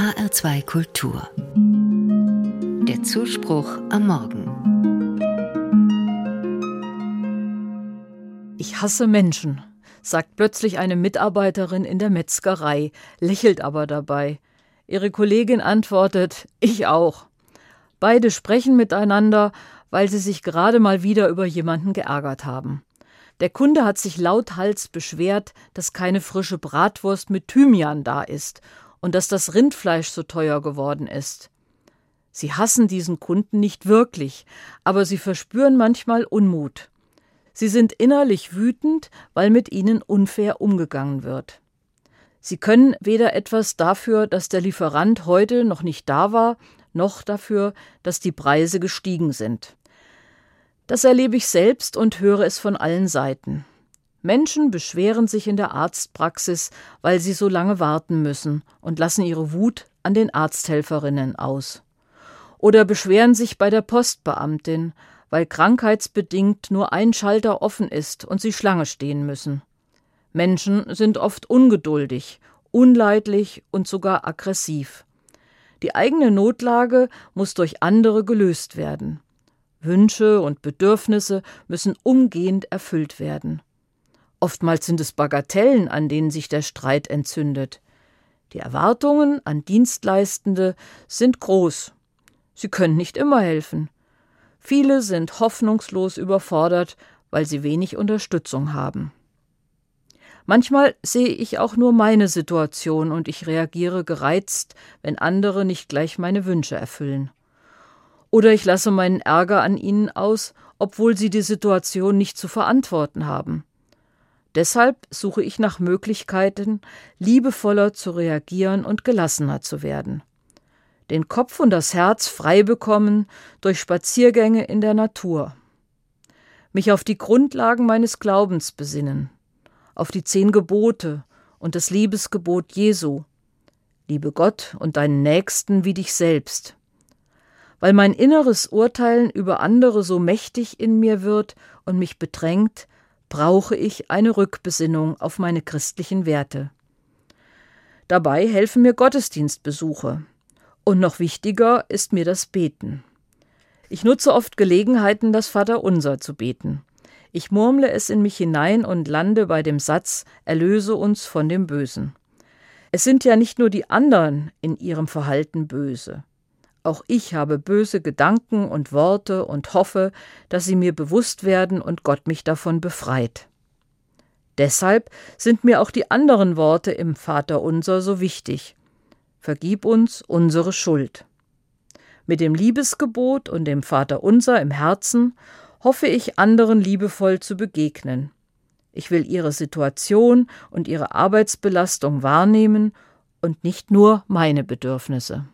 HR2 Kultur. Der Zuspruch am Morgen. Ich hasse Menschen, sagt plötzlich eine Mitarbeiterin in der Metzgerei, lächelt aber dabei. Ihre Kollegin antwortet, ich auch. Beide sprechen miteinander, weil sie sich gerade mal wieder über jemanden geärgert haben. Der Kunde hat sich lauthals beschwert, dass keine frische Bratwurst mit Thymian da ist und dass das Rindfleisch so teuer geworden ist. Sie hassen diesen Kunden nicht wirklich, aber sie verspüren manchmal Unmut. Sie sind innerlich wütend, weil mit ihnen unfair umgegangen wird. Sie können weder etwas dafür, dass der Lieferant heute noch nicht da war, noch dafür, dass die Preise gestiegen sind. Das erlebe ich selbst und höre es von allen Seiten. Menschen beschweren sich in der Arztpraxis, weil sie so lange warten müssen und lassen ihre Wut an den Arzthelferinnen aus. Oder beschweren sich bei der Postbeamtin, weil krankheitsbedingt nur ein Schalter offen ist und sie Schlange stehen müssen. Menschen sind oft ungeduldig, unleidlich und sogar aggressiv. Die eigene Notlage muss durch andere gelöst werden. Wünsche und Bedürfnisse müssen umgehend erfüllt werden. Oftmals sind es Bagatellen, an denen sich der Streit entzündet. Die Erwartungen an Dienstleistende sind groß. Sie können nicht immer helfen. Viele sind hoffnungslos überfordert, weil sie wenig Unterstützung haben. Manchmal sehe ich auch nur meine Situation und ich reagiere gereizt, wenn andere nicht gleich meine Wünsche erfüllen. Oder ich lasse meinen Ärger an ihnen aus, obwohl sie die Situation nicht zu verantworten haben. Deshalb suche ich nach Möglichkeiten, liebevoller zu reagieren und gelassener zu werden. Den Kopf und das Herz frei bekommen durch Spaziergänge in der Natur. Mich auf die Grundlagen meines Glaubens besinnen, auf die zehn Gebote und das Liebesgebot Jesu. Liebe Gott und deinen Nächsten wie dich selbst weil mein inneres Urteilen über andere so mächtig in mir wird und mich bedrängt, brauche ich eine Rückbesinnung auf meine christlichen Werte. Dabei helfen mir Gottesdienstbesuche. Und noch wichtiger ist mir das Beten. Ich nutze oft Gelegenheiten, das Vaterunser zu beten. Ich murmle es in mich hinein und lande bei dem Satz Erlöse uns von dem Bösen. Es sind ja nicht nur die anderen in ihrem Verhalten böse. Auch ich habe böse Gedanken und Worte und hoffe, dass sie mir bewusst werden und Gott mich davon befreit. Deshalb sind mir auch die anderen Worte im Vaterunser so wichtig. Vergib uns unsere Schuld. Mit dem Liebesgebot und dem Vaterunser im Herzen hoffe ich anderen liebevoll zu begegnen. Ich will ihre Situation und ihre Arbeitsbelastung wahrnehmen und nicht nur meine Bedürfnisse.